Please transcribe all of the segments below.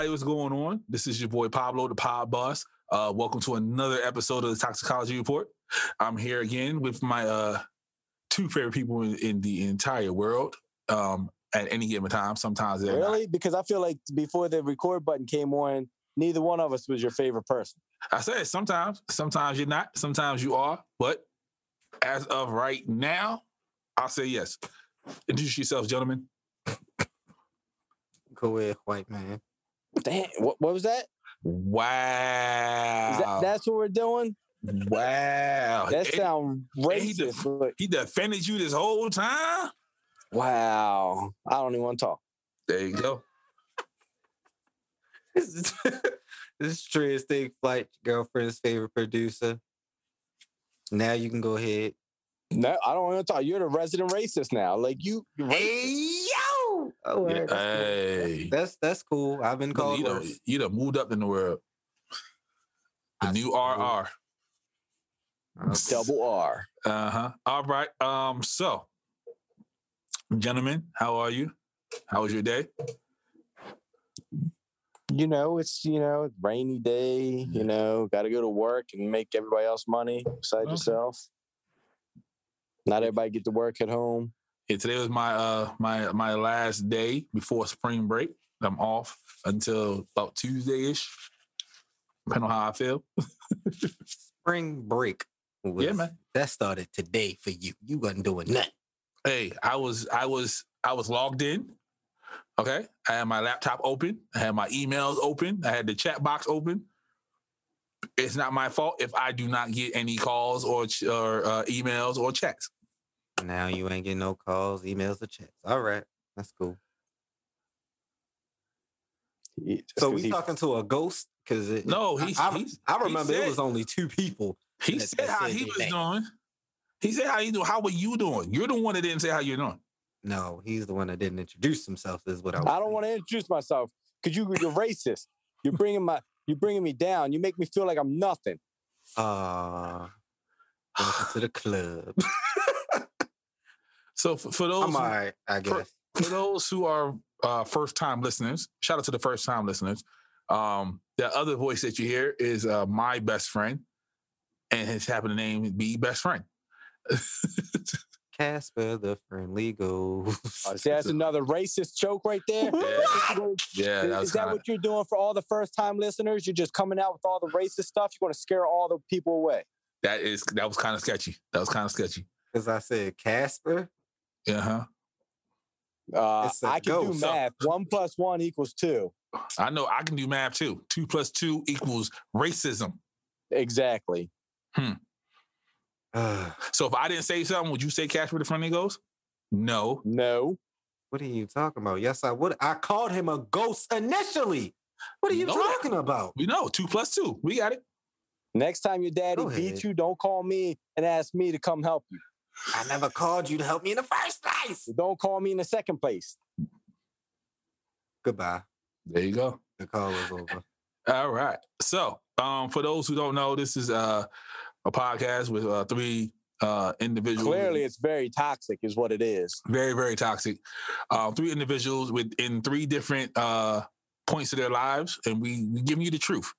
everybody, what's going on? This is your boy Pablo, the Pod Boss. Uh, welcome to another episode of the Toxicology Report. I'm here again with my uh, two favorite people in, in the entire world um, at any given time. Sometimes they're not. Really? Because I feel like before the record button came on, neither one of us was your favorite person. I said sometimes, sometimes you're not, sometimes you are, but as of right now, I'll say yes. Introduce yourselves, gentlemen. Go ahead, white man. Damn, what, what was that? Wow. That that's what we're doing? wow. That And sounds and he racist. but- he defended you this whole time? wow. I don't even want to talk. There you go. this is Trish Take Flight, girlfriend's favorite producer. Now you can go ahead. No, I don't want to talk. You're the resident racist now. Like you, you're racist. Hey yo! Oh, Yeah, well, that's, cool. Hey. that's that's cool. I've been You called done, worse. you done moved up in the world. The I new suppose. RR. Double R. Uh huh. All right. Um. So, gentlemen, how are you? How was your day? You know, it's you know, rainy day. You know, got to go to work and make everybody else money besides Okay. yourself. Not everybody get to work at home. Yeah, today was my uh my my last day before spring break. I'm off until about Tuesday ish. Depending on how I feel. Spring break. Was, Yeah, man. That started today for you. You wasn't doing nothing. Hey, I was I was I was logged in. Okay. I had my laptop open. I had my emails open. I had the chat box open. It's not my fault if I do not get any calls or or uh, emails or checks. Now you ain't getting no calls, emails, or checks. All right, that's cool. He- just So 'cause we he- talking to a ghost? Because No, I- he's- I, he's- I he remember it was only two people. He That- said that how said he was name. doing. He said how you doing. How were you doing? You're the one that didn't say how you're doing. No, he's the one that didn't introduce himself. Is what I. Was I don't want to introduce myself because you you're racist. You're bringing my you're bringing me down. You make me feel like I'm nothing. to. Uh, welcome to the club. So for, for those I'm who- all right, I for- guess. for those who are uh, first time listeners, shout out to the first time listeners. Um, the other voice that you hear is uh, my best friend, and his happened to name be best friend. Casper the friendly ghost. Oh, see, that's another racist joke right there. yeah, that was Is that kinda, what you're doing for all the first time listeners? You're just coming out with all the racist stuff. You want to scare all the people away. that is that was kind of sketchy. That was kind of sketchy. Because I said Casper. Yeah, huh. Uh, It's a I can do ghost. math. One plus one equals two. I know I can do math too. Two plus two equals racism. Exactly. Uh, So if I didn't say something, would you say Casper the friendly ghost? No. No. what are you talking about? Yes, I would. I called him a ghost initially. What are you Know that. talking about? We know two plus two. We got it. Next time your daddy beats you, don't call me and ask me to come help you. I never called you to help me in the first place. Don't call me in the second place. Goodbye. There you go. The call is over. All right. So, um, for those who don't know, this is uh, a podcast with uh, three uh, individuals. Clearly, it's very toxic, is what it is. very, very toxic. Uh, three individuals within three different uh, points of their lives, and we we giving you the truth,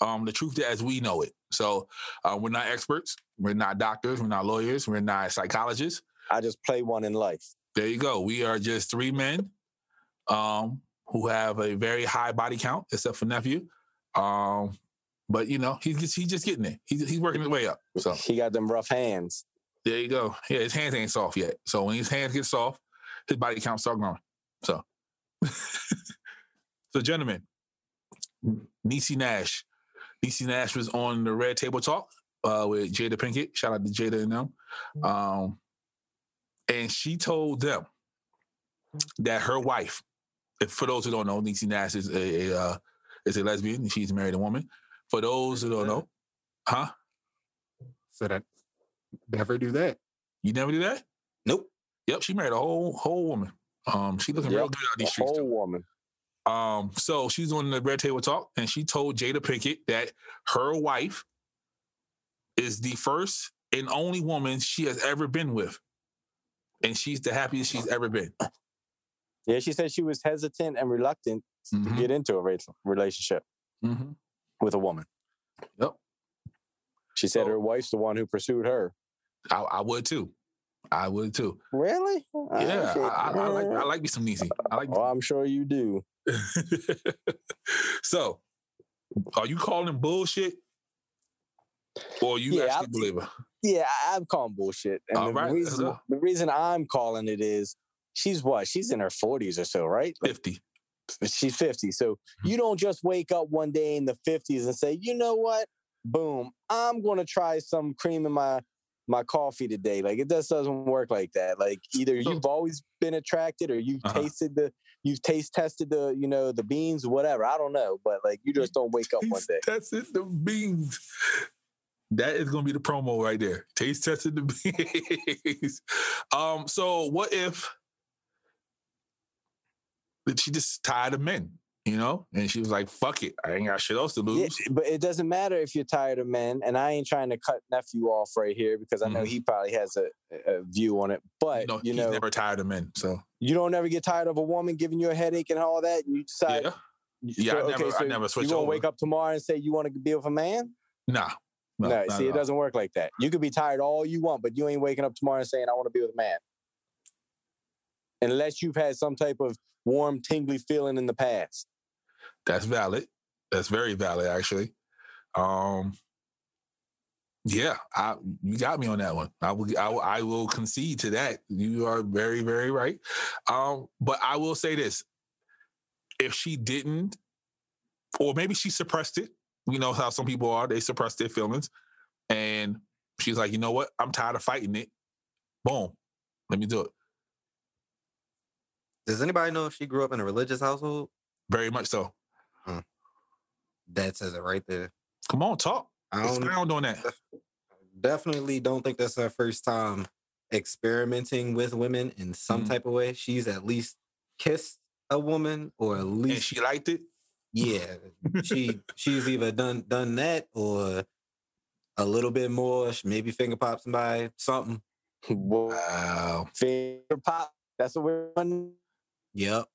um, the truth as we know it. So, uh, we're not experts. We're not doctors. We're not lawyers. We're not psychologists. I just play one in life. There you go. We are just three men um, who have a very high body count, except for nephew. Um, but you know, he's just, he's just getting there. He's he's working his way up. So He got them rough hands. there you go. Yeah, his hands ain't soft yet. So when his hands get soft, his body count start growing. So, so gentlemen, Niecy Nash. Niecy Nash was on the Red Table Talk uh, with Jada Pinkett. Shout out to Jada and them. Um, and she told them that her wife, if for those who don't know, Niecy Nash is a, a uh, is a lesbian. and She's married a woman. For those who don't know, huh? So that never do that. You never do that? Nope. Yep, she married a whole whole woman. Um, she looking real Yep, good out A these streets. whole too. woman. Um, so she's on the Red Table Talk, and she told Jada Pinkett that her wife is the first and only woman she has ever been with, and she's the happiest she's ever been. Yeah, she said she was hesitant and reluctant to Mhm. get into a re- relationship hmm with a woman. Yep. She said So- her wife's the one who pursued her. I, I would too. I would too. Really? Yeah. I, I, I like I like me some Niecy. I like. Oh, I'm sure you do. so, are you calling bullshit, or you Yeah, actually I'm- believe her? Yeah, I- I'm calling bullshit. And All the, right, reason, the reason I'm calling it is she's what? She's in her 40s or so, right? Like, Fifty. she's 50. So Mm-hmm. you don't just wake up one day in the 50s and say, you know what? Boom, I'm gonna try some cream in my my coffee today. Like it just doesn't work like that. Like either So- you've always been attracted or you've Uh-huh. tasted the you've taste tested the, you know, the beans, whatever. I don't know. But like you just don't wake up one day. That's it. The beans. That is gonna be the promo right there. Taste tested the beans. um. So what if that she just tired of men? You know, and she was like, "Fuck it, I ain't got shit else to Yeah, lose." but it doesn't matter if you're tired of men, and I ain't trying to cut nephew off right here because I know Mhm. he probably has a, a view on it. But you know, you he's know, never tired of men. So you don't ever get tired of a woman giving you a headache and all that, and you decide. yeah, Yeah, I never- I never switch You gonna over. wake up tomorrow and say you want to be with a man? nah. No, not see, it doesn't work like that. You could be tired all you want, but you ain't waking up tomorrow and saying I want to be with a man, unless you've had some type of warm, tingly feeling in the past. That's valid. That's very valid, actually. Um, yeah, I you got me on that one. I will, I will, I will concede to that. You are very, very right. Um, but I will say this: if she didn't, or maybe she suppressed it. We know how some people are; they suppress their feelings, and she's like, you know what? I'm tired of fighting it. Boom, let me do it. Does anybody know if she grew up in a religious household? Very much so. That says it right there. Come on, talk. I don't Expound on that. definitely don't think that's her first time experimenting with women in some Mhm. type of way. She's at least kissed a woman or at And least she liked it. yeah. she she's either done done that or a little bit more, maybe finger pop somebody, something. Wow. finger pop. That's what we're doing. Yep.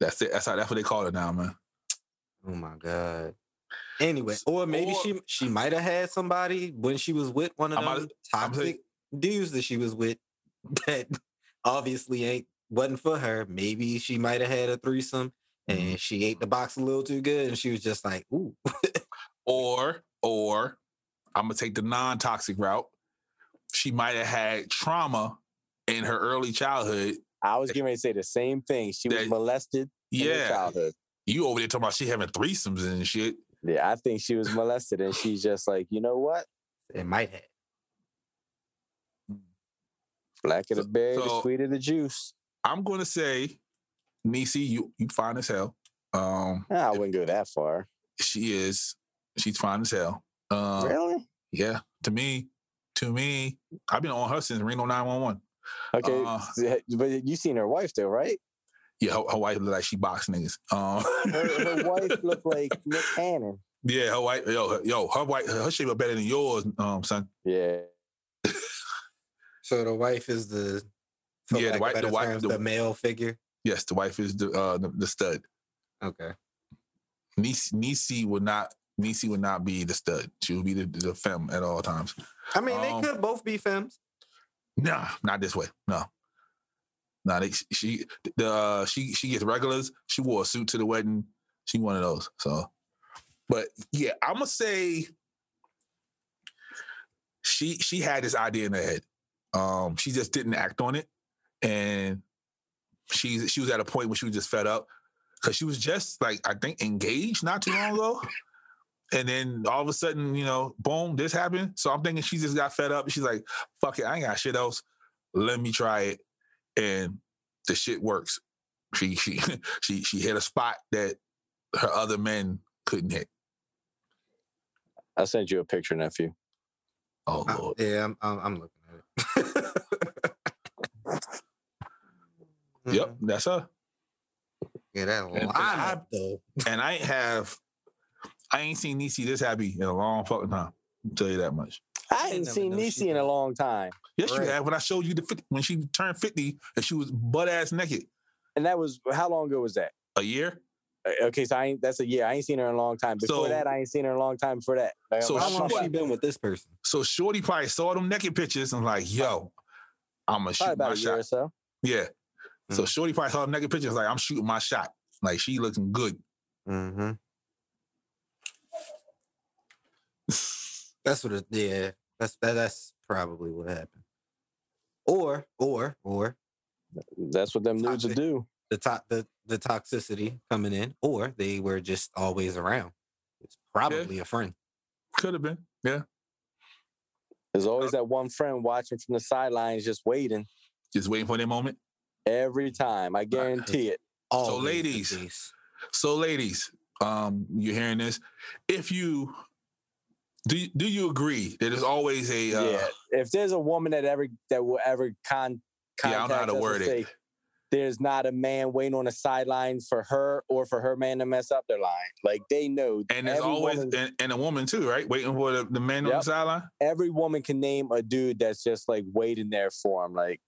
That's it. That's how. That's what they call it now, man. Oh my god. Anyway, or maybe Or- she she might have had somebody when she was with one of I'm about them I'm saying- toxic dudes that she was with that obviously ain't wasn't for her. Maybe she might have had a threesome and Mm-hmm. she ate the box a little too good and she was just like, ooh. Or, or I'm gonna take the non-toxic route. She might have had trauma in her early childhood. I was getting ready to say the same thing. She was That- molested in her Yeah, childhood. You over there talking about she having threesomes and shit. Yeah, I think she was molested, and she's just like, you know what? It might have. Black of the So- berry, the so- sweet of the juice. I'm gonna say, Niecy, you you fine as hell. Um, Nah, I wouldn't go that far. she is. She's fine as hell. Um, really? yeah. To me, to me, I've been on her since Reno 911. Okay, uh, but you seen her wife though, right? Yeah, her, her wife look like she box niggas. Um, Her, her wife looked like Nick Cannon. Yeah, her wife, yo, her, yo, her wife, her shape up better than yours, um, son. Yeah, So the wife is the Yeah, the wife- the wife- terms, the- the male figure. Yes, the wife is the uh, the, the stud. Okay. Niecy, Niecy would not, Niecy would not be the stud. She would be the, the femme at all times. I mean, Um, they could both be femmes. Nah, not this way. No, nah. They, she, the uh, she, she gets regulars. She wore a suit to the wedding. She one of those. So, but yeah, I'm gonna say she she had this idea in her head. Um, she just didn't act on it, and she she was at a point where she was just fed up because she was just like I think engaged not too long ago. And then all of a sudden, you know, boom, this happened. So I'm thinking she just got fed up. She's like, fuck it, I ain't got shit else. Let me try it. And the shit works. She she she she hit a spot that her other men couldn't hit. I sent you a picture, nephew. Oh I- Lord. yeah, I'm, I'm, I'm looking at it. Yep, that's her. Yeah, that and line up though. And I ain't have I ain't seen Niecy this happy in a long fucking time. I'll tell you that much. I ain't ain't seen know Niecy in a long time. Yes, you have. When I showed you the 50, when she turned 50 and she was butt ass naked. and that was how long ago was that? A year. Uh, Okay, so I ain't that's a year. I ain't seen her in a long time. Before So- that, I ain't seen her in a long time. Before that, Like, So How long talking has she been with this person? So Shorty probably saw them naked pictures and like, yo, I'm gonna shoot about my a year or shot. so. Yeah. So Mm. Shorty probably saw them naked pictures like, I'm shooting my shot. Like she looking good. Mm-hmm. That's what it. Yeah, that's that, that's probably what happened. Or or or That's what them dudes will Toxic. do. the to- the the toxicity coming in, or they were just always around. It's probably a friend. Could have been. Yeah. There's Uh always that one friend watching from the sidelines, just waiting Just waiting for their moment. every time. I guarantee it. Always so, ladies. So, ladies, um, you're hearing this. If you do, do you agree that there's always a uh, yeah. If there's a woman that ever that will ever con Yeah, I don't know how to us and word it. There's not a man waiting on the sidelines for her or for her man to mess up their line. Like they know. and there's always woman- and, and a woman too, right? Waiting for the, the man on the sideline. every woman can name a dude that's just like waiting there for him. Like,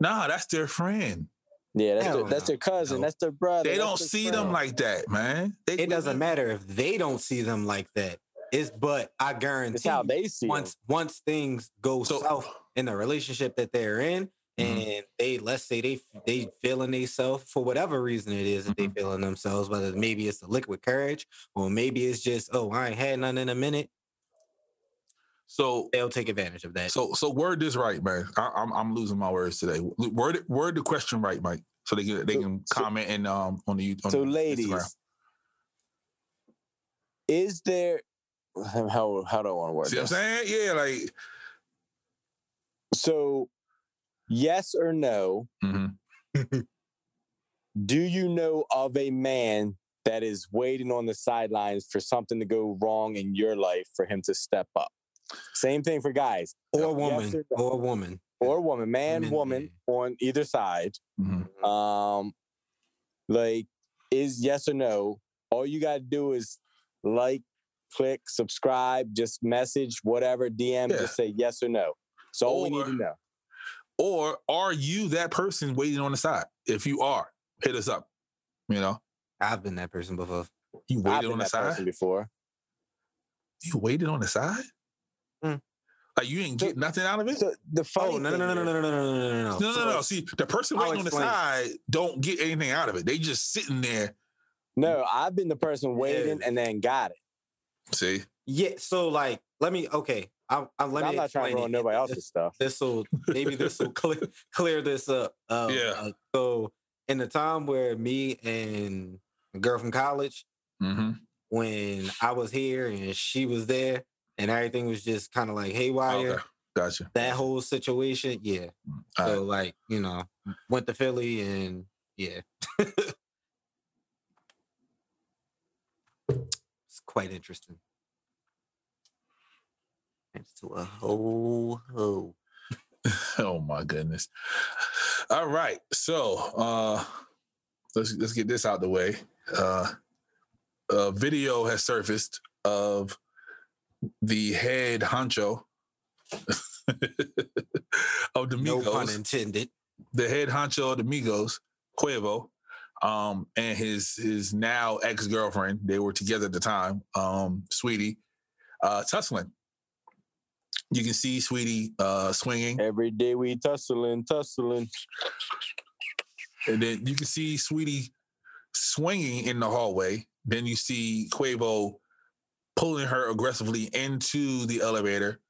Nah, that's their friend. Yeah, that's Hell their, that's their cousin, No. that's their brother. They don't see friend. them like that, man. They, It doesn't matter if they don't see them like that. It's but I guarantee It's how they see once once things go So- south in the relationship that they're in, Mhm. and they let's say they they feeling themselves for whatever reason it is that they Mhm. feeling themselves, whether maybe it's the liquid courage or maybe it's just oh I ain't had none in a minute. So They'll take advantage of that. so so word this right, man. I, I'm I'm losing my words today. Word word the question right, Mike. So they can they can so- comment and um on the on So, the ladies, Instagram. is there how how do I want to word See what I'm saying? Yeah, like So, yes or no? mhm. Do you know of a man that is waiting on the sidelines for something to go wrong in your life for him to step up? Same thing for guys or Yes woman, or no? or woman. or woman, man, Women, woman on either side. Mhm. Um, like, is yes or no? All you got to do is like, click, subscribe, just message, whatever, DM, Yeah. just say yes or no. So all we need to know. or are you that person waiting on the side? If you are, hit us up. You know, I've been that person before. you I've waited been on the that side. before. You waited on the side. Mm. Like you ain't So- get nothing out of it. So the funny Oh no no no thing no no is- no no no no no No, no, no. See, the person waiting on the side don't get anything out of it. They just sitting there. No, I've been the person waiting Yeah. and then got it. See, Yeah, so like, let me okay. I, I, let I'm me not trying to explain ruin nobody else's stuff. This will maybe this will clear clear this up. Um, Yeah. uh, so in the time where me and a girl from college, mm-hmm. when I was here and she was there, and everything was just kind of like haywire. okay, gotcha. That whole situation, yeah. All so right. like, you know, went to Philly and yeah. it's quite interesting. Thanks to a whole ho. Oh my goodness. All right, so uh, let's let's get this out the way. Uh, a video has surfaced of the head honcho of the No pun intended. the head honcho of the Migos, Quavo, um, and his his now ex girlfriend. They were together at the time. Um, Saweetie, uh, tussling. You can see Saweetie uh, swinging, Every day we tussling, tussling. and then you can see Saweetie swinging in the hallway. Then you see Quavo pulling her aggressively into the elevator.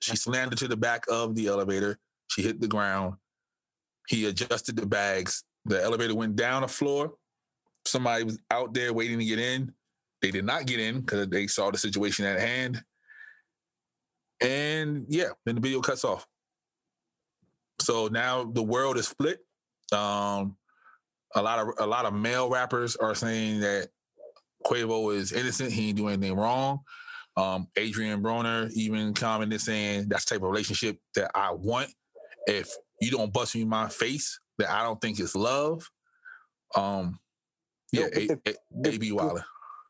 She slammed into the back of the elevator. She hit the ground. He adjusted the bags. The elevator went down a floor. Somebody was out there waiting to get in. They did not get in because they saw the situation at hand. And yeah, then the video cuts off. So now the world is split. Um, a lot of a lot of male rappers are saying that Quavo is innocent. He ain't do anything wrong. Um, Adrien Broner even commented saying that's the type of relationship that I want. If you don't bust me in my face, that I don't think it's love. Um, yeah, A- the- A- the- AB Wilder.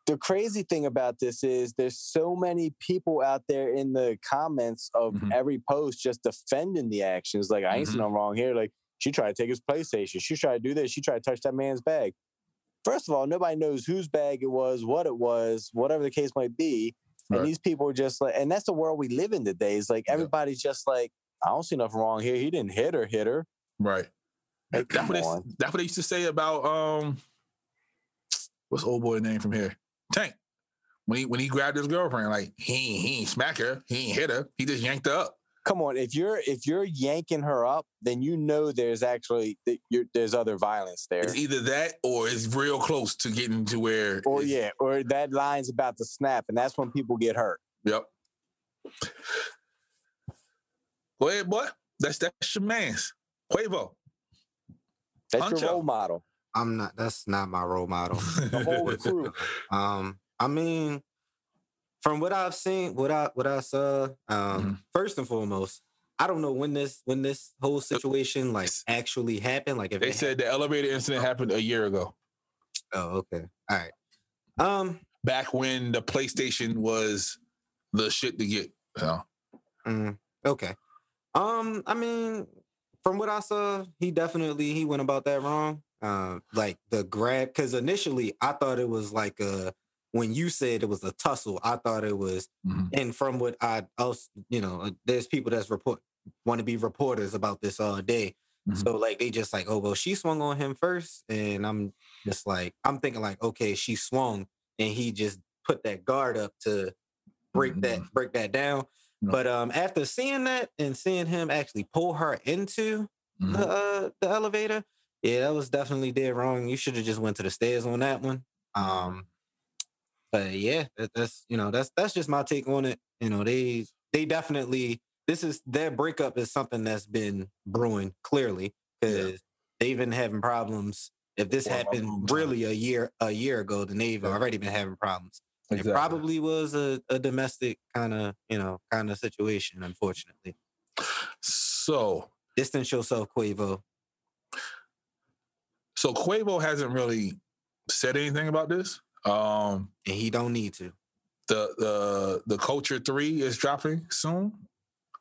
The crazy thing about this is there's so many people out there in the comments of Mhm. every post just defending the actions. Like I ain't seen Mhm. no wrong here. Like She tried to take his PlayStation. She tried to do this. She tried to touch that man's bag. First of all, nobody knows whose bag it was, what it was, whatever the case might be. And Right. these people are just like, and that's the world we live in today. It's like Yeah. everybody's just like, I don't see nothing wrong here. He didn't hit her, hit her. Right. Like, That's what they that's what they used to say about um what's old boy name from here? Tank. When he when he grabbed his girlfriend, like he ain't- he ain't smack her, he ain't hit her, he just yanked her up. Come on, if you're if you're yanking her up, then you know there's actually that you're, there's other violence there. It's either that or it's real close to getting to where Or yeah, or that line's about to snap, and that's when people get hurt. Yep. Go ahead, boy. That's that's your man's. Quavo. That's Huncho. your role model. I'm not. That's not my role model. The whole crew. Um, I mean, from what I've seen, what I what I saw, um, first and foremost, I don't know when this when this whole situation like actually happened. Like if they said the elevator incident happened a year ago. oh, okay, all right. Um, Back when the PlayStation was the shit to get. So mm, okay. Um, I mean, from what I saw, he definitely he went about that wrong. Um, like the grab, because initially I thought it was like a when you said it was a tussle, I thought it was mhm. and from what I also, you know, uh, there's people that's report want to be reporters about this all day. Mhm. So like they just like, oh well, she swung on him first, and I'm just like, I'm thinking like, okay, she swung, and he just put that guard up to break that break that down. No. But um, after seeing that and seeing him actually pull her into the uh, the elevator, yeah, that was definitely dead wrong. You should have just went to the stairs on that one. Um, but yeah, that, that's you know that's that's just my take on it. You know, they they definitely this is their breakup is something that's been brewing clearly because they've been having problems. If this happened really a year a year ago, then they've Yeah. already been having problems. It probably was a, a domestic kind of you know kind of situation. Unfortunately, So distance yourself, Quavo. so Quavo hasn't really said anything about this. Um and he don't need to. the the the culture three is dropping soon.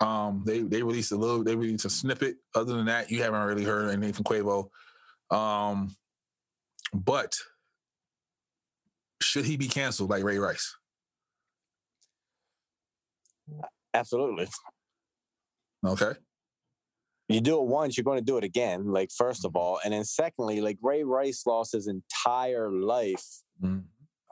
Um, they they released a little, they released a snippet. Other than that, you haven't really heard anything from Quavo. Um, but should he be canceled like Ray Rice? Absolutely. Okay, You do it once, you're going to do it again. Like first of all, and then secondly, like Ray Rice lost his entire life Mhm.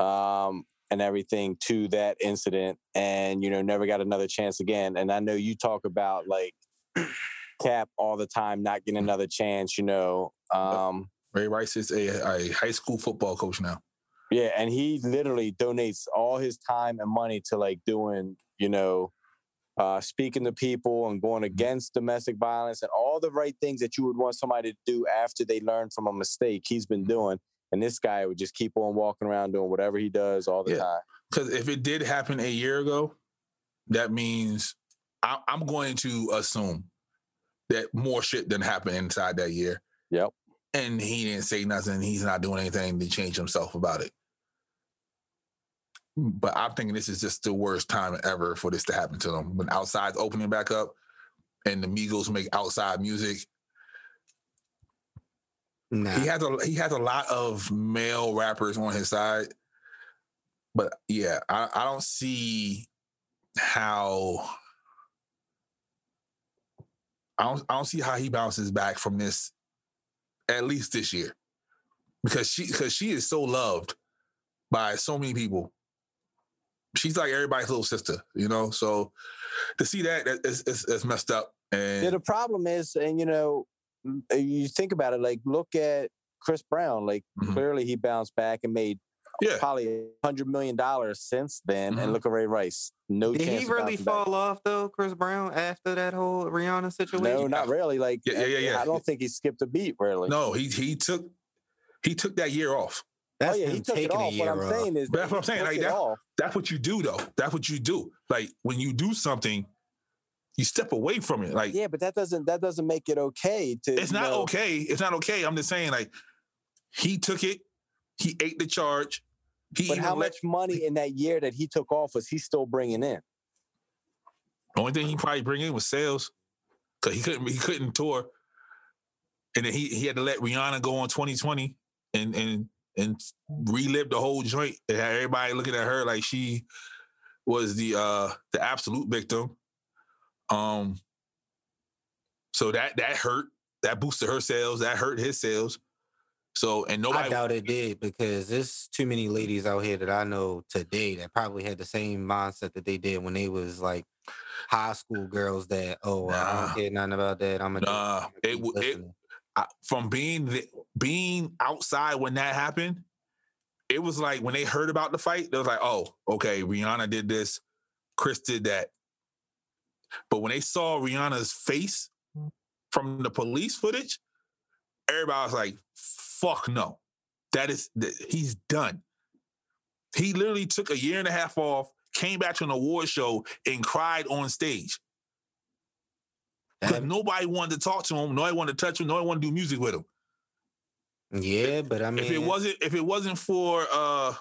Um, and everything to that incident, and you know never got another chance again. And I know you talk about like Cap all the time, not getting another chance. You know, um, Ray Rice is a, a high school football coach now. yeah, and he literally donates all his time and money to like doing, you know, uh, speaking to people and going against domestic violence and all the right things that you would want somebody to do after they learn from a mistake. He's been doing, and this guy would just keep on walking around doing whatever he does all the Yeah. time. Because if it did happen a year ago, that means I, I'm going to assume that more shit didn't happen inside that year. Yep. And he didn't say nothing. He's not doing anything to change himself about it. But I'm thinking this is just the worst time ever for this to happen to them. When outside's opening back up and the Migos make outside music, Nah, he has a he has a lot of male rappers on his side, but yeah, I, I don't see how I don't I don't see how he bounces back from this at least this year because she because she is so loved by so many people. She's like everybody's little sister, you know. So to see that is is, is messed up. And Yeah, the problem is, and you know, you think about it, like look at Chris Brown. Like Mhm. clearly he bounced back and made yeah, probably a hundred million dollars since then. Mhm. And look at Ray Rice. No did chance. he really bouncing back. fall off though, Chris Brown, after that whole Rihanna situation? No, not really. Like, Yeah, yeah, yeah, uh, yeah. I don't think he skipped a beat. Really. no, he he took he took that year off. That's oh yeah, he took it taking a off. What I'm off. saying is, But that's what I'm saying, like that- That's what you do though. That's what you do. Like when you do something, you step away from it. Like Yeah, but that doesn't that doesn't make it okay to. it's not know- okay. It's not okay. I'm just saying, like, he took it, he ate the charge. He But how let, much money in that year that he took off was he still bringing in? the only thing he probably bring in was sales. Cause he couldn't he couldn't tour. and then he he had to let Rihanna go on 2020 and and and relive the whole joint. And had everybody looking at her like she was the uh the absolute victim. Um so that that hurt. That boosted her sales. That hurt his sales. So and nobody I doubt it did because there's too many ladies out here that I know today that probably had the same mindset that they did when they was like high school girls that oh I Nah. don't care nothing about that I'm gonna Nah, it w- it- I, from being the, being outside when that happened, it was like when they heard about the fight, they was like, "Oh, okay, Rihanna did this, Chris did that." But when they saw Rihanna's face from the police footage, everybody was like, "Fuck no, that is he's done." He literally took a year and a half off, came back to an award show, and cried on stage. Because nobody wanted to talk to him, nobody wanted to touch him, nobody wanted to do music with him. yeah, but I mean if it wasn't if it wasn't for uh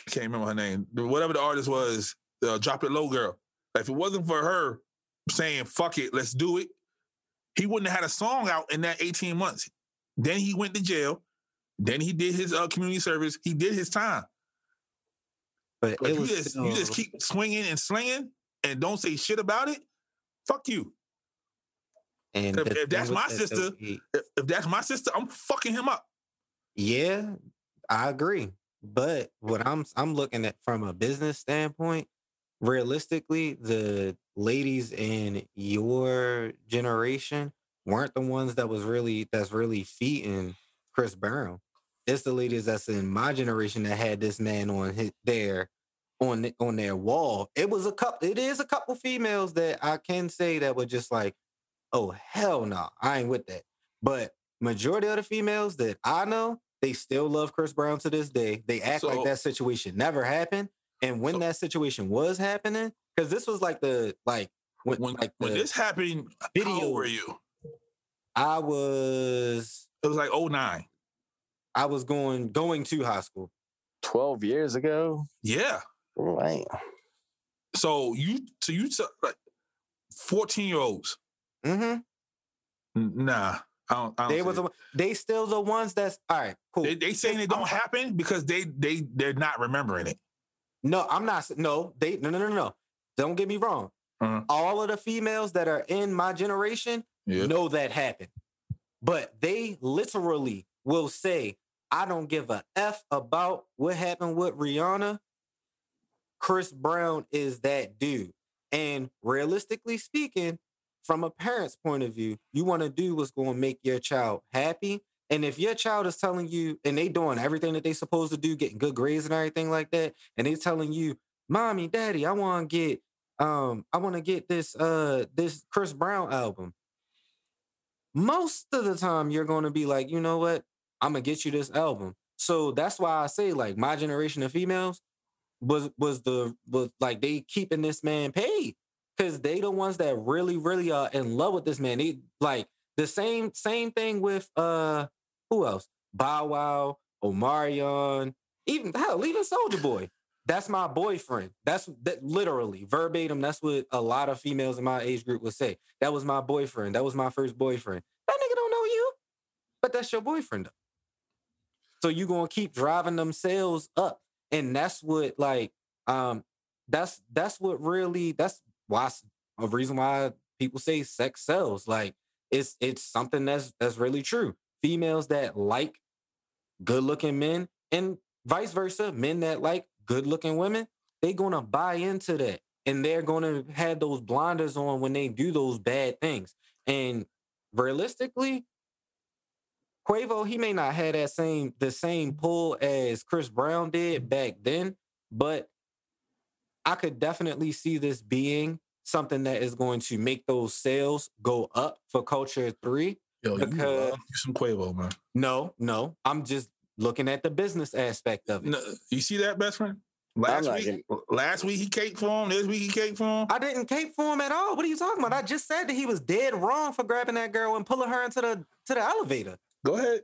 I can't remember her name, whatever the artist was, the Drop It Low girl. Like, if it wasn't for her saying "fuck it, let's do it," he wouldn't have had a song out in that eighteen months. Then he went to jail. Then he did his uh, community service. He did his time. but you just you just keep swinging and slinging and don't say shit about it. Fuck you. and if- the if that's my that, sister- he- If, if that's my sister, I'm fucking him up. Yeah, I agree. But what I'm I'm looking at from a business standpoint, realistically, the ladies in your generation weren't the ones that was really that's really feeding Chris Brown. It's the ladies that's in my generation that had this man on his, their on on their wall. It was a couple. It is a couple females that I can say that were just like, oh hell no, I ain't with that. But majority of the females that I know, they still love Chris Brown to this day. They act So- like that situation never happened. And when So- that situation was happening, because this was like the like when, When like when this happened, how video- old were you? I was It was like 09. I was going going to high school. 12 years ago. Yeah. Right. So you so you took like 14 year olds. Mm-hmm. Nah. I don't, I don't They see was it. the, they still the ones that's all right. Cool. they, they saying it don't happen because they they they're not remembering it. No, I'm not. No, they no no no no. Don't get me wrong. Uh-huh. All of the females that are in my generation Yeah. know that happened, but they literally will say, "I don't give a f about what happened with Rihanna." Chris Brown is that dude, and realistically speaking, from a parent's point of view, you want to do what's going to make your child happy. And if your child is telling you, and they doing everything that they supposed to do, getting good grades and everything like that, and they telling you, "Mommy, Daddy, I want to get, um, I want to get this, uh, this Chris Brown album." Most of the time, you're going to be like, you know what? I'm gonna get you this album. So that's why I say, like, my generation of females was was the was like they keeping this man paid because they the ones that really really are in love with this man. They like the same same thing with uh who else? Bow Wow, Omarion, even hell, even Soldier Boy. That's my boyfriend. That's that literally verbatim. That's what a lot of females in my age group would say. That was my boyfriend. That was my first boyfriend. That nigga don't know you, but that's your boyfriend. Though. So you gonna keep driving them sales up, and that's what like um that's that's what really that's why a reason why people say sex sells. Like it's it's something that's that's really true. Females that like good looking men and vice versa, men that like good looking women, they're gonna buy into that. And they're gonna have those blinders on when they do those bad things. And realistically, Quavo, he may not have that same the same pull as Chris Brown did back then, but I could definitely see this being something that is going to make those sales go up for Culture 3. Yo, you Because- love you some Quavo, man. No, no, I'm just looking at the business aspect of it. No, you see that, best friend? Last not week, last week he caked for him. This week he caked for him. I didn't cape for him at all. What are you talking about? I just said that he was dead wrong for grabbing that girl and pulling her into the to the elevator. Go ahead.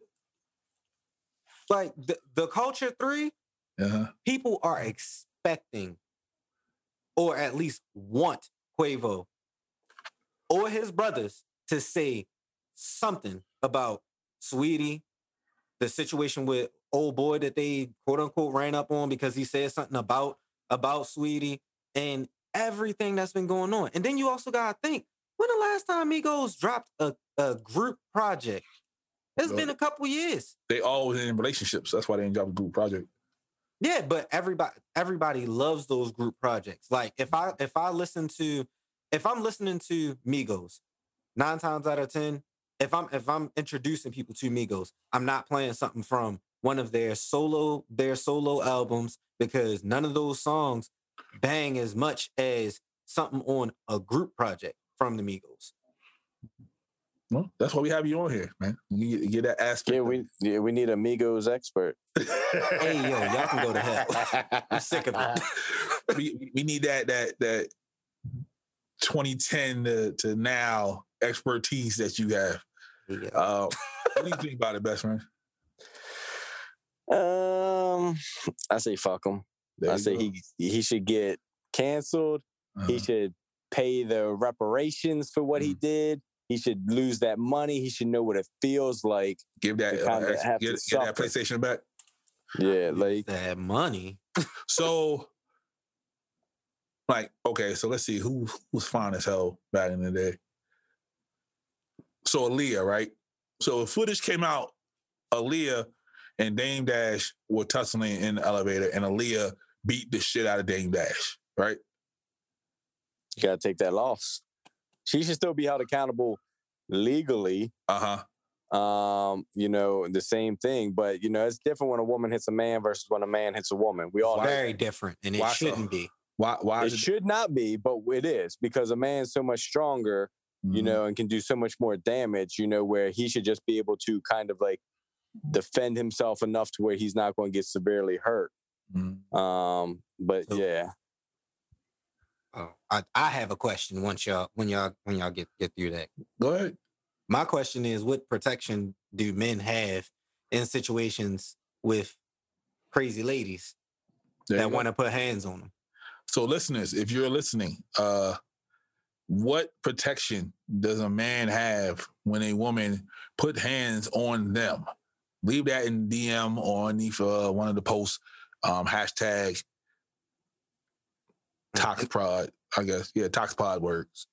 Like the, the culture three, Uh-huh. people are expecting, or at least want Quavo or his brothers to say something about Saweetie, the situation with old boy that they quote unquote ran up on because he said something about about Saweetie and everything that's been going on. And then you also gotta think, when the last time Migos dropped a, a group project? It's Well, been a couple years. They always in relationships. That's why they didn't drop a group project. Yeah, but everybody everybody loves those group projects. Like if I if I listen to if I'm listening to Migos, nine times out of ten, if I'm if I'm introducing people to Migos, I'm not playing something from one of their solo their solo albums because none of those songs bang as much as something on a group project from the Migos. Well, that's why we have you on here, man. You get, get that aspect. Yeah, we yeah, we need a Migos expert. Hey yo, y'all can go to hell. I'm sick of it. we we need that that that 2010 to, to now expertise that you have. Yeah. Uh, what do you think about it, best friend? Um, I say fuck him. There I say go. he he should get canceled. He Uh-huh. should pay the reparations for what Mm. he did. He should lose that money. He should know what it feels like. give that to uh, kinda to get, get that. PlayStation back. Yeah, like that money. So, like, okay, so let's see who was fine as hell back in the day. So Aaliyah, right? So if footage came out, Aaliyah and Dame Dash were tussling in the elevator, and Aaliyah beat the shit out of Dame Dash, right? you gotta take that loss. She should still be held accountable legally. Uh huh. Um, you know, the same thing. But you know, it's different when a woman hits a man versus when a man hits a woman. We all know Very different, and it Why shouldn't be. Why? Why? it is it- should not be, but it is because a man's so much stronger, you Mhm. know, and can do so much more damage, you know, where he should just be able to kind of like defend himself enough to where he's not going to get severely hurt. Mhm. Um, but So- yeah, Oh, I, I have a question once y'all when y'all when y'all get get through that. Go ahead. My question is, what protection do men have in situations with crazy ladies There that want to put hands on them? So, listeners, if you're listening, uh, what protection does a man have when a woman put hands on them? Leave that in DM or underneath uh, one of the posts. Um, hashtag Toxpod, I guess. Yeah, Toxpod words.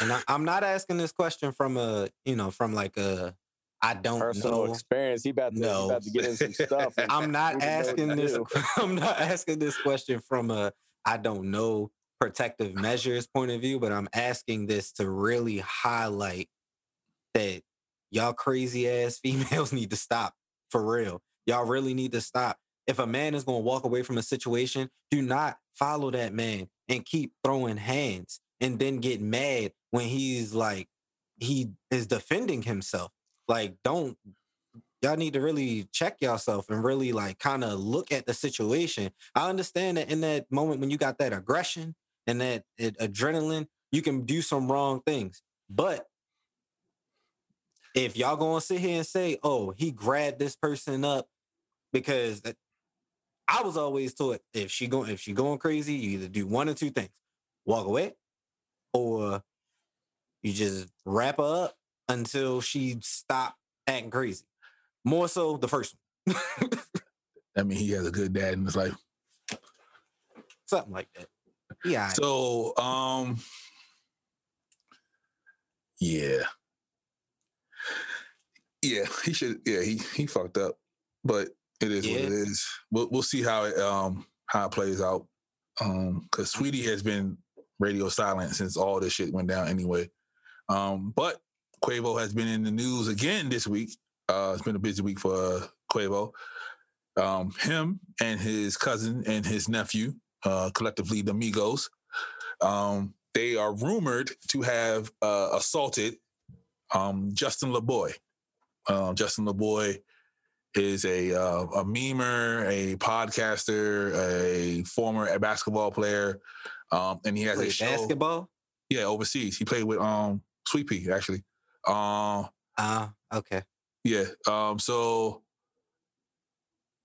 And I, I'm not asking this question from a you know from like a I don't personal know. experience. He about to, he No. about to get in some stuff. I'm not we didn't know what asking this. I'm not asking this question from a I don't know protective measures point of view, but I'm asking this to really highlight that y'all crazy ass females need to stop for real. Y'all really need to stop. If a man is going to walk away from a situation, do not follow that man and keep throwing hands and then get mad when he's like he is defending himself. Like don't y'all need to really check yourself and really like kind of look at the situation. I understand that in that moment when you got that aggression and that ad- adrenaline, you can do some wrong things. But if y'all gonna sit here and say, "Oh, he grabbed this person up," because that, I was always taught if she going if she going crazy, you either do one or two things: walk away, or you just wrap her up until she stop acting crazy. More so the first one. I mean, he has a good dad in his life. Something like that. Yeah. So, um, yeah, yeah, he should. Yeah, he he fucked up, but it is what it is. We'll we'll see how it um how it plays out. Um, because Saweetie has been radio silent since all this shit went down anyway. Um, but Quavo has been in the news again this week. Uh, it's been a busy week for uh, Quavo. Um, him and his cousin and his nephew, uh, collectively the Migos, um, they are rumored to have uh, assaulted um, Justin LaBoy. Uh, Justin LaBoy is a uh, a memer, a podcaster, a former basketball player, um, and he has a show. basketball. Yeah, overseas. He played with um Sweet Pea actually. Um, Ah, okay. yeah. Um, so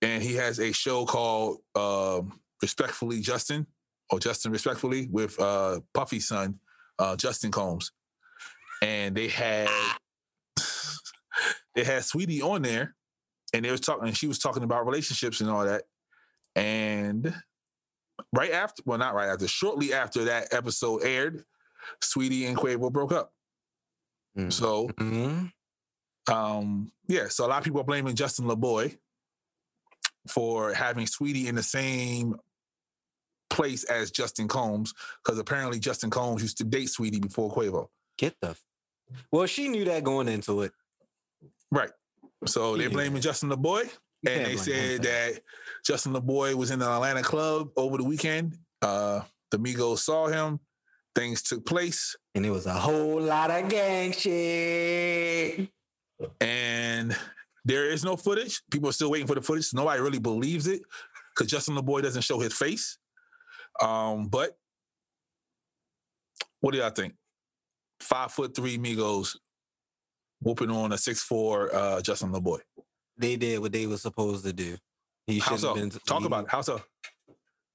and he has a show called um Respectfully Justin or Justin Respectfully with uh Puffy's son, uh Justin Combs. And they had they had Saweetie on there, and they was talking. And she was talking about relationships and all that. And right after, well, not right after, shortly after that episode aired, Saweetie and Quavo broke up. Mm. So, um, yeah, so a lot of people are blaming Justin LaBoy for having Saweetie in the same place as Justin Combs, because apparently Justin Combs used to date Saweetie before Quavo. Get the. f- Well, she knew that going into it. Right. So they're Yeah. blaming Justin LaBoy. You and they said for that Justin LaBoy was in the Atlanta club over the weekend. Uh, the Migos saw him. Things took place, and it was a whole lot of gang shit. and there is no footage. People are still waiting for the footage. Nobody really believes it because Justin LaBoy doesn't show his face. Um, but what do y'all think? Five foot three Migos whooping on a six four uh, Justin LaBoy. They did what they were supposed to do. He How should so? have been. Talk he- about it. How so?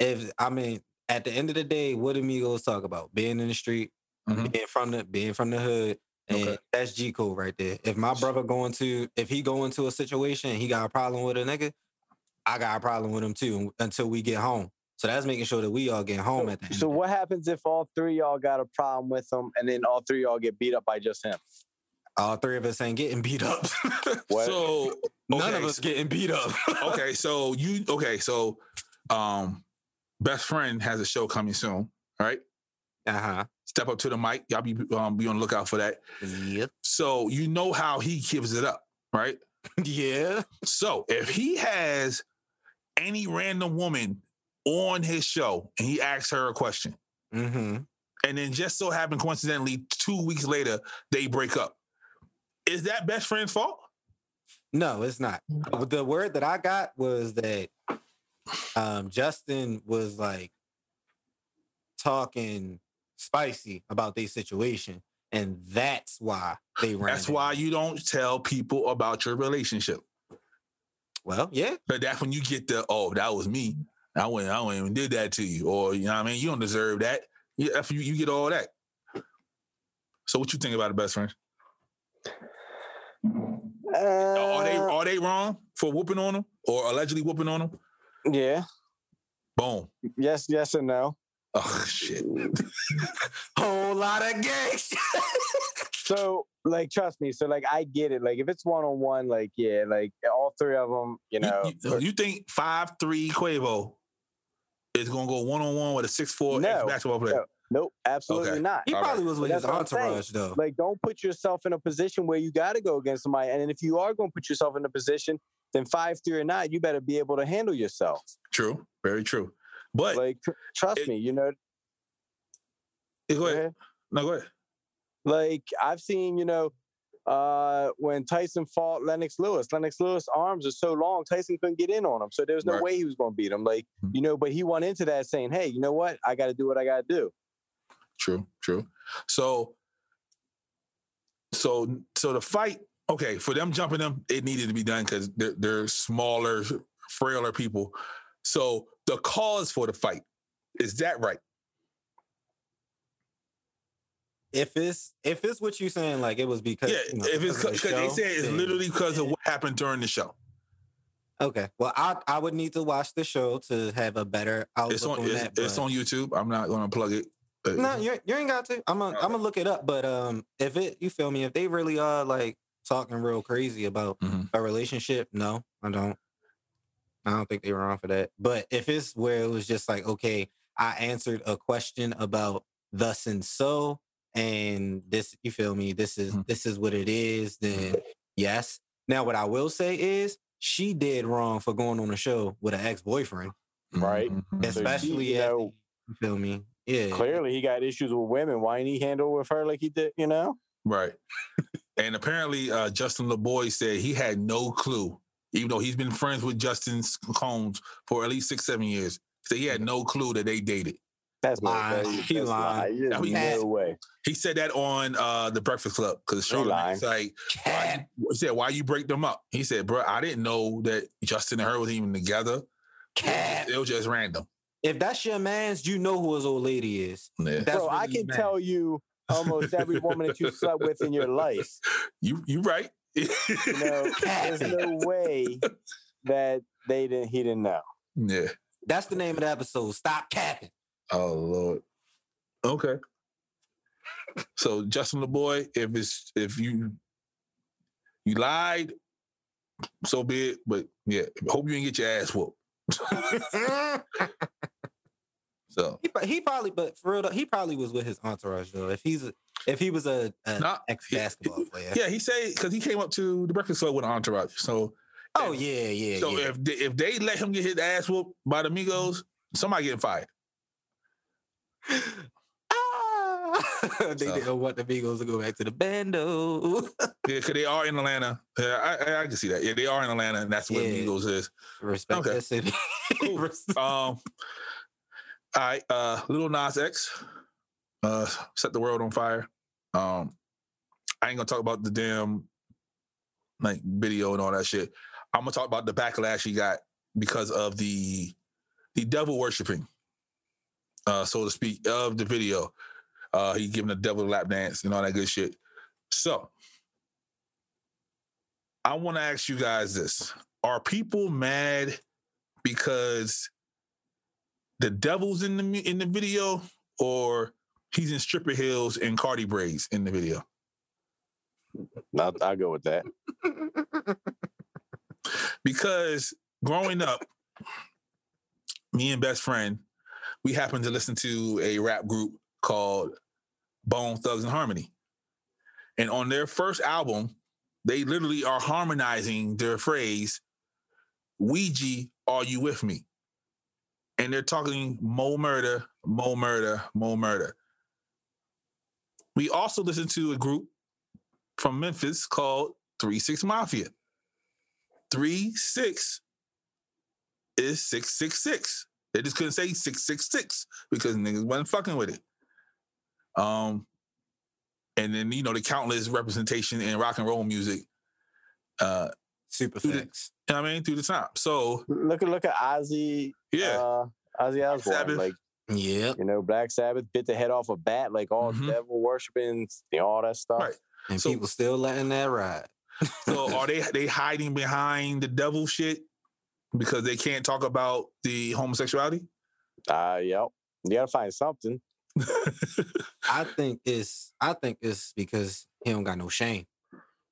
If I mean, at the end of the day, what do Migos talk about? Being in the street, Mhm. being from the being from the hood, and Okay. that's G code right there. If my brother going to, if he go into a situation, and he got a problem with a nigga, I got a problem with him too until we get home. So that's making sure that we all get home at the end. So what happens if all three y'all got a problem with him, and then all three y'all get beat up by just him? all three of us ain't getting beat up. What? So None of us getting beat up. okay, so you okay, so um best friend has a show coming soon. All right. Uh huh. Step up to the mic. Y'all be um be on the lookout for that. Yep. So you know how he gives it up, right? Yeah. So if he has any random woman on his show and he asks her a question, Mm-hmm. and then just so happened coincidentally, two weeks later, they break up. Is that best friend's fault? No, it's not. The word that I got was that um, Justin was like talking spicy about their situation, and that's why they ran. That's why you don't tell people about your relationship. Well, yeah, But that's when you get the oh, that was me. I went, I went and did that to you, or you know what I mean. You don't deserve that. Yeah, after you, you get all that. So what you think about the best friends? are they Uh, are they wrong for whooping on them or allegedly whooping on them? yeah. Boom. Yes. Yes and no. Oh shit. whole lot of shit. So, like, trust me. So, like, I get it. Like, if it's one on one, like, yeah, like all three of them, you know. You, you- you think five three Quavo is gonna go one on one with a six four No, ex basketball player? no. Nope, absolutely Okay. not. He All right. probably was with But his that's what I'm saying. entourage though. Like, don't put yourself in a position where you got to go against somebody. And if you are going to put yourself in a position, then five three or not, you better be able to handle yourself. True. Very true. But Like, tr- trust it- me, you know. go go ahead. ahead. No, go ahead. Like I've seen, you know, uh, when Tyson fought Lennox Lewis, Lennox Lewis' arms are so long, Tyson couldn't get in on him. So there was no Right. way he was going to beat him. Like, Mhm. you know, but he went into that saying, hey, you know what? I got to do what I got to do. True, true. So, so, so the fight. Okay, for them jumping them, it needed to be done because they're, they're smaller, frailer people. So the cause for the fight is that right? If it's if it's what you're saying, like it was because yeah, you know, if it's because the they say it's then- literally because of what happened during the show. Okay. Well, I I would need to watch the show to have a better outlook It's on, on it's, that. it's on YouTube. I'm not going to plug it. No, you you ain't got to. I'm gonna I'm gonna look it up. But um, if it you feel me, if they really are like talking real crazy about Mhm. a relationship, no, I don't. I don't think they were wrong for that. But if it's where it was just like, okay, I answered a question about thus and so, and this, you feel me, this is Mhm. this is what it is, then yes. Now, what I will say is she did wrong for going on a show with an ex-boyfriend, Right. Mhm. So, especially you after- know, you feel me? Yeah. Clearly, he got issues with women. Why didn't he handle with her like he did? You know. Right. and apparently, uh, Justin LaBoy said he had no clue, even though he's been friends with Justin Combs for at least six, seven years. So he had no clue that they dated. That's no Lying. way. He That's lying. There's Now, he- no way. He said that on uh, the Breakfast Club because He lying. Charlamagne's like, why, he said, "Why you break them up?" He said, "Bro, I didn't know that Justin and her was even together. Cat. It was just random." If that's your man's, you know who his old lady is. Yeah. That's Bro, I can mad. tell you almost every woman that you slept with in your life. You you right. You know, there's no way that they didn't. He didn't know. yeah. That's the name of the episode. Stop capping. Oh Lord. Okay. So Justin LaBoy, if it's if you you lied, so be it. But yeah, hope you didn't get your ass whooped. So he, he probably, but for real, though, he probably was with his entourage though. If he's if he was a, a Nah, ex basketball player. yeah, he said because he came up to the Breakfast Club with an entourage. So Oh yeah, yeah, so yeah. if they, if they let him get his ass whooped by the Migos, somebody getting fired. Ah! they So- didn't want the Beagles to go back to the bando. Yeah, because they are in Atlanta. Yeah, I, I, I can see that. Yeah, they are in Atlanta, and that's where Yeah. Migos is. Respect Okay. that city. Cool. Um, all right, uh, Lil Nas X, uh, set the world on fire. Um, I ain't gonna talk about the damn like video and all that shit. I'm gonna talk about the backlash he got because of the the devil worshiping, uh, so to speak, of the video. Uh, he giving the devil a lap dance and all that good shit. So, I want to ask you guys this: Are people mad because the devil's in the in the video, or he's in stripper heels and Cardi braids in the video? I'll, I'll go with that. Because growing up, me and best friend, we happened to listen to a rap group called Bone Thugs and Harmony, and on their first album, they literally are harmonizing their phrase, "Ouija, are you with me?" And they're talking mo murder, mo murder, mo murder. We also listened to a group from Memphis called Three Six Mafia. Three Six is six six six. They just couldn't say six six six because niggas wasn't fucking with it. Um, and then you know the countless representation in rock and roll music. Uh, Super Dude, facts. you know what I mean through the time. So Look at look at Ozzy. yeah, uh, Ozzy Osbourne. Sabbath. Like yeah. you know, Black Sabbath bit the head off a bat, like all Mhm. devil worshiping, you know, all that stuff. Right. And So- people still letting that ride. so are they they hiding behind the devil shit because they can't talk about the homosexuality? Uh, yep. You gotta find something. I think it's I think it's because he don't got no shame.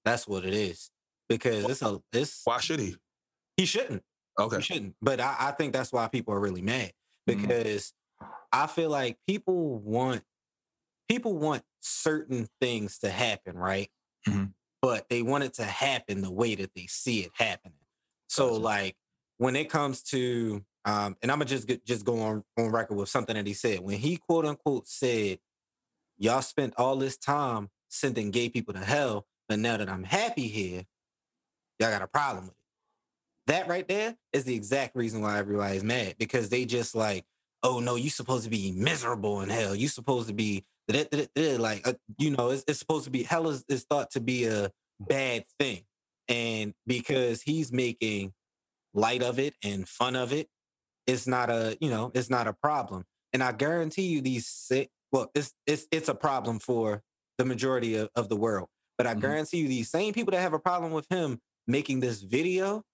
That's what it is. Because it's a it's Why should he? he shouldn't. Okay. He shouldn't. But I, I think that's why people are really mad. Mhm. Because I feel like people want people want certain things to happen, right? Mhm. But they want it to happen the way that they see it happening. So Gotcha. like when it comes to um, and I'm gonna just just go on on record with something that he said when he quote unquote said, "Y'all spent all this time sending gay people to hell, but now that I'm happy here, y'all got a problem with it." That right there is the exact reason why everybody's mad because they just like, "Oh no, you supposed to be miserable in hell. You supposed to be da- da- da- da," like uh, you know, it's, it's supposed to be hell is, is thought to be a bad thing, and because he's making light of it and fun of it, it's not a you know it's not a problem. And I guarantee you these sick well it's it's it's a problem for the majority of, of the world. But I Mhm. guarantee you these same people that have a problem with him making this video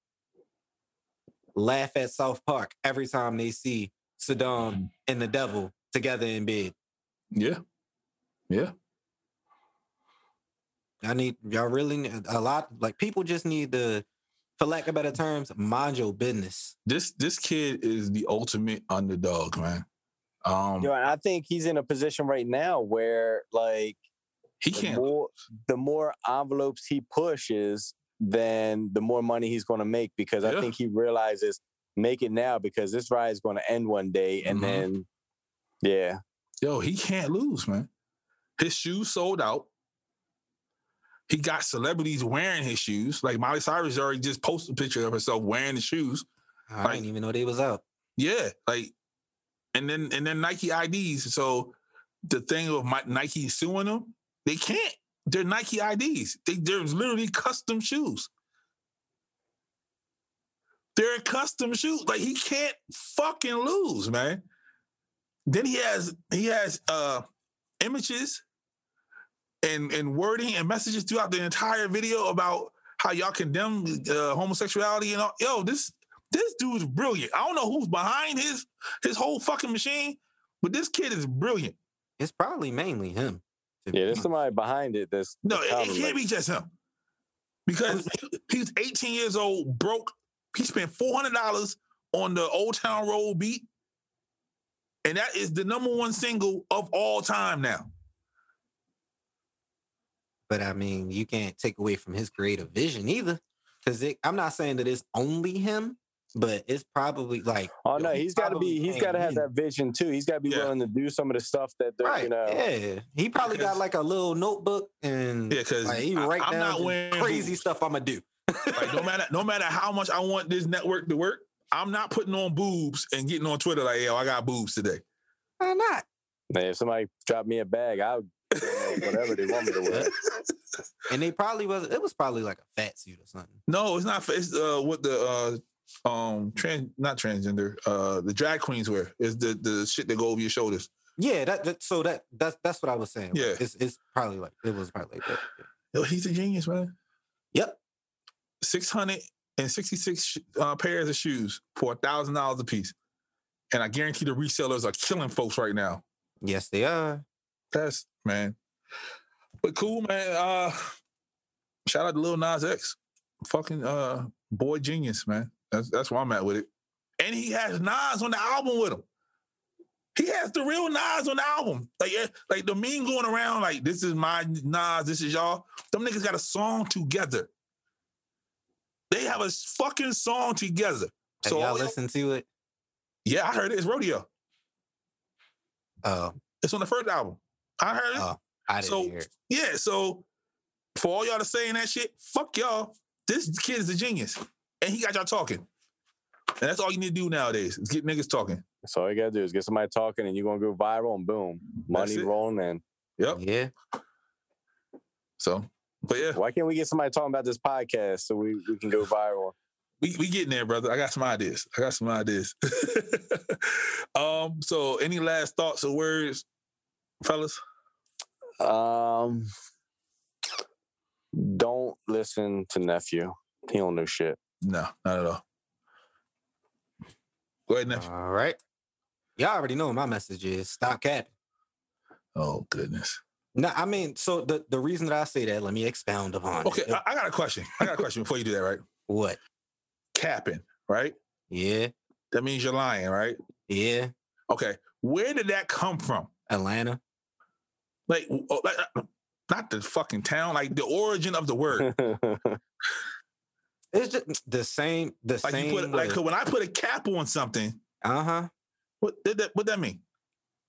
laugh at South Park every time they see Saddam Mhm. and the devil together in bed. Yeah. Yeah. I need y'all really need a lot like people just need to, for lack of better terms, mind your business. This this kid is the ultimate underdog, man. Um You know, and I think he's in a position right now where like he can't more the more envelopes he pushes, then the more money he's gonna make because Yeah. I think he realizes make it now because this ride is gonna end one day and Mhm. then yeah. yo, he can't lose, man. His shoes sold out. He got celebrities wearing his shoes. Like Miley Cyrus already just posted a picture of herself wearing the shoes. I Like- didn't even know they was out. Yeah, like, and then and then Nike IDs. So the thing of my, Nike suing them, they can't. They're Nike IDs. They, they're literally custom shoes. They're custom shoes. Like he can't fucking lose, man. Then he has he has uh images and and wording and messages throughout the entire video about how y'all condemn uh, homosexuality and all. Yo, this this dude's brilliant. I don't know who's behind his his whole fucking machine, but this kid is brilliant. It's probably mainly him. Yeah, there's somebody behind it. That's No, that's it, it can't be just him. Because he's 18 years old, broke. He spent $400 on the Old Town Road beat. And that is the number one single of all time now. But I mean, you can't take away from his creative vision either. Because I'm not saying that it's only him, but it's probably like Oh no, he's got to be. he's got to have that vision too. He's got to be Yeah. willing to do some of the stuff that they're, right. you know. Yeah, he probably got like a little notebook and Yeah, because like, he write I'm down not the wearing crazy boobs. stuff I'm gonna do. Like no matter no matter how much I want this network to work, I'm not putting on boobs and getting on Twitter like, yo, I got boobs today. Why not? Man, if somebody dropped me a bag, I would wear whatever they want me to wear. And they probably was. It was probably like a fat suit or something. No, it's not. It's uh, what the uh, um, trans, not transgender. Uh, the drag queens wear is the the shit that go over your shoulders. Yeah, that, that so that that's that's what I was saying. Yeah. it's it's probably like it was probably like that. Yo, he's a genius, man. Yep. Six hundred and sixty-six uh, pairs of shoes for a thousand dollars a piece, and I guarantee the resellers are killing folks right now. Yes, they are. That's man. But cool, man. Uh, shout out to Lil Nas X, fucking uh, boy genius, man. That's that's where I'm at with it. And he has Nas on the album with him. He has the real Nas on the album. Like, like the meme going around, like this is my Nas, this is y'all. Them niggas got a song together. They have a fucking song together. Have So y'all all y'all- listened to it? yeah, I heard it. It's Rodeo. Oh, It's on the first album. I heard it. Oh, I didn't So- hear it. Yeah, so for all y'all to saying that shit, fuck y'all. This kid is a genius. And he got y'all talking. And that's all you need to do nowadays is get niggas talking. That's all you gotta do is get somebody talking, and you're gonna go viral, and boom, money rolling in. Yep. Yeah, So, but yeah, Why can't we get somebody talking about this podcast so we, we can go viral? we, we getting there, brother. I got some ideas. I got some ideas. um, so any last thoughts or words, fellas? Um, don't listen to nephew. He don't know shit. No, not at all. Go ahead, nephew. all right. Y'all already know what my message is. Stop capping. oh goodness. No, I mean, so the the reason that I say that, let me expound upon. Okay, it. I, I got a question. I got a question before you do that, right? what? Capping, right? Yeah, That means you're lying, right? yeah. Okay, where did that come from? Atlanta. Like, oh, uh, not the fucking town, like the origin of the word. It's just the same. The Like same. you put, like when I put a cap on something, uh huh. what did that? What that mean?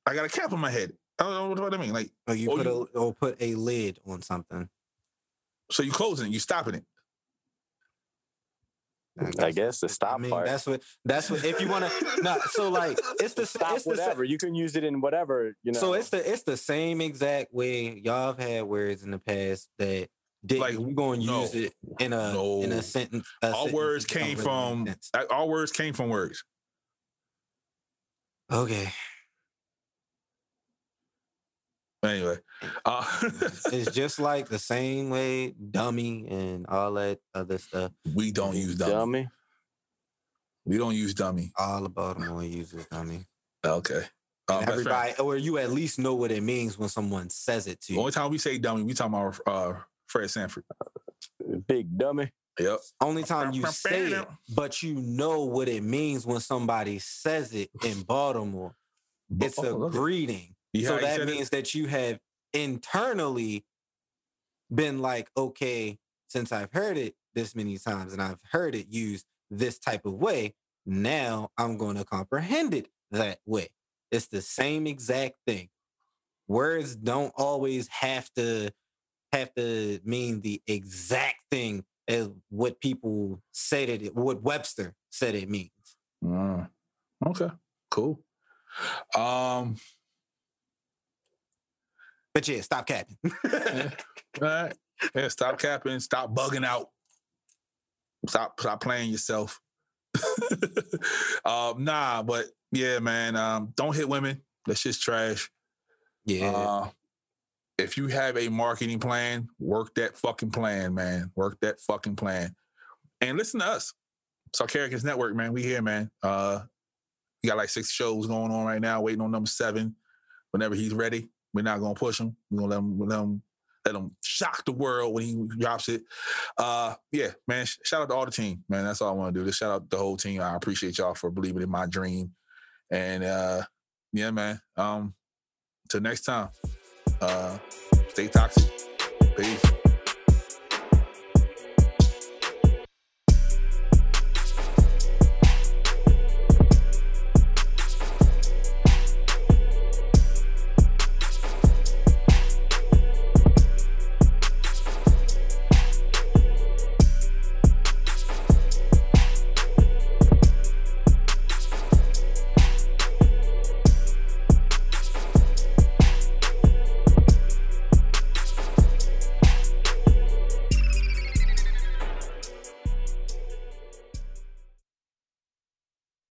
I got a cap on my head. I don't know what, what that mean. Like, Or you Or put you- a or put a lid on something. so you closing it, you stopping it. I guess the stop I mean, part. that's what. That's what. If you want to, no. So like, it's the Stop it's the sa- whatever. You can use it in whatever. You know. So it's the it's the same exact way y'all have had words in the past that did Like, you going to no, use it in a in a sentence. a All sentence words came really from make sense. all words came from words. Okay, Anyway, uh, it's just like the same way dummy and all that other stuff. we don't use dummy. dummy. We don't use dummy. All of Baltimore uses dummy. Okay. Uh, And best friend, everybody, or you at least know what it means when someone says it to the you. only time we say dummy, we talking about uh, Fred Sanford. Big dummy. Yep. Only time you say it, but you know what it means when somebody says it in Baltimore. It's a Oh, look greeting. So hear how he that said it? means that you have internally been like, okay, since I've heard it this many times and I've heard it used this type of way, now I'm going to comprehend it that way. It's the same exact thing. Words don't always have to have to mean the exact thing as what people said it, what Webster said it means. Mm. Okay. Cool. Um. But yeah, stop capping. yeah. All right. Yeah. Stop capping. Stop bugging out. Stop. Stop playing yourself. um. Nah. But yeah, man. Um. Don't hit women. That's just trash. yeah. Uh, if you have a marketing plan, work that fucking plan, man. Work that fucking plan. And listen to us. Sarcaricus Network, man. We here, man. Uh we got like six shows going on right now, waiting on number seven. Whenever he's ready, we're not gonna push him. We're gonna let him, let him let him shock the world when he drops it. Uh yeah, man. Shout out to all the team, man. That's all I want to do. Just shout out the whole team. I appreciate y'all for believing in my dream. And uh yeah, man. Um till next time. Uh stay toxic. Peace.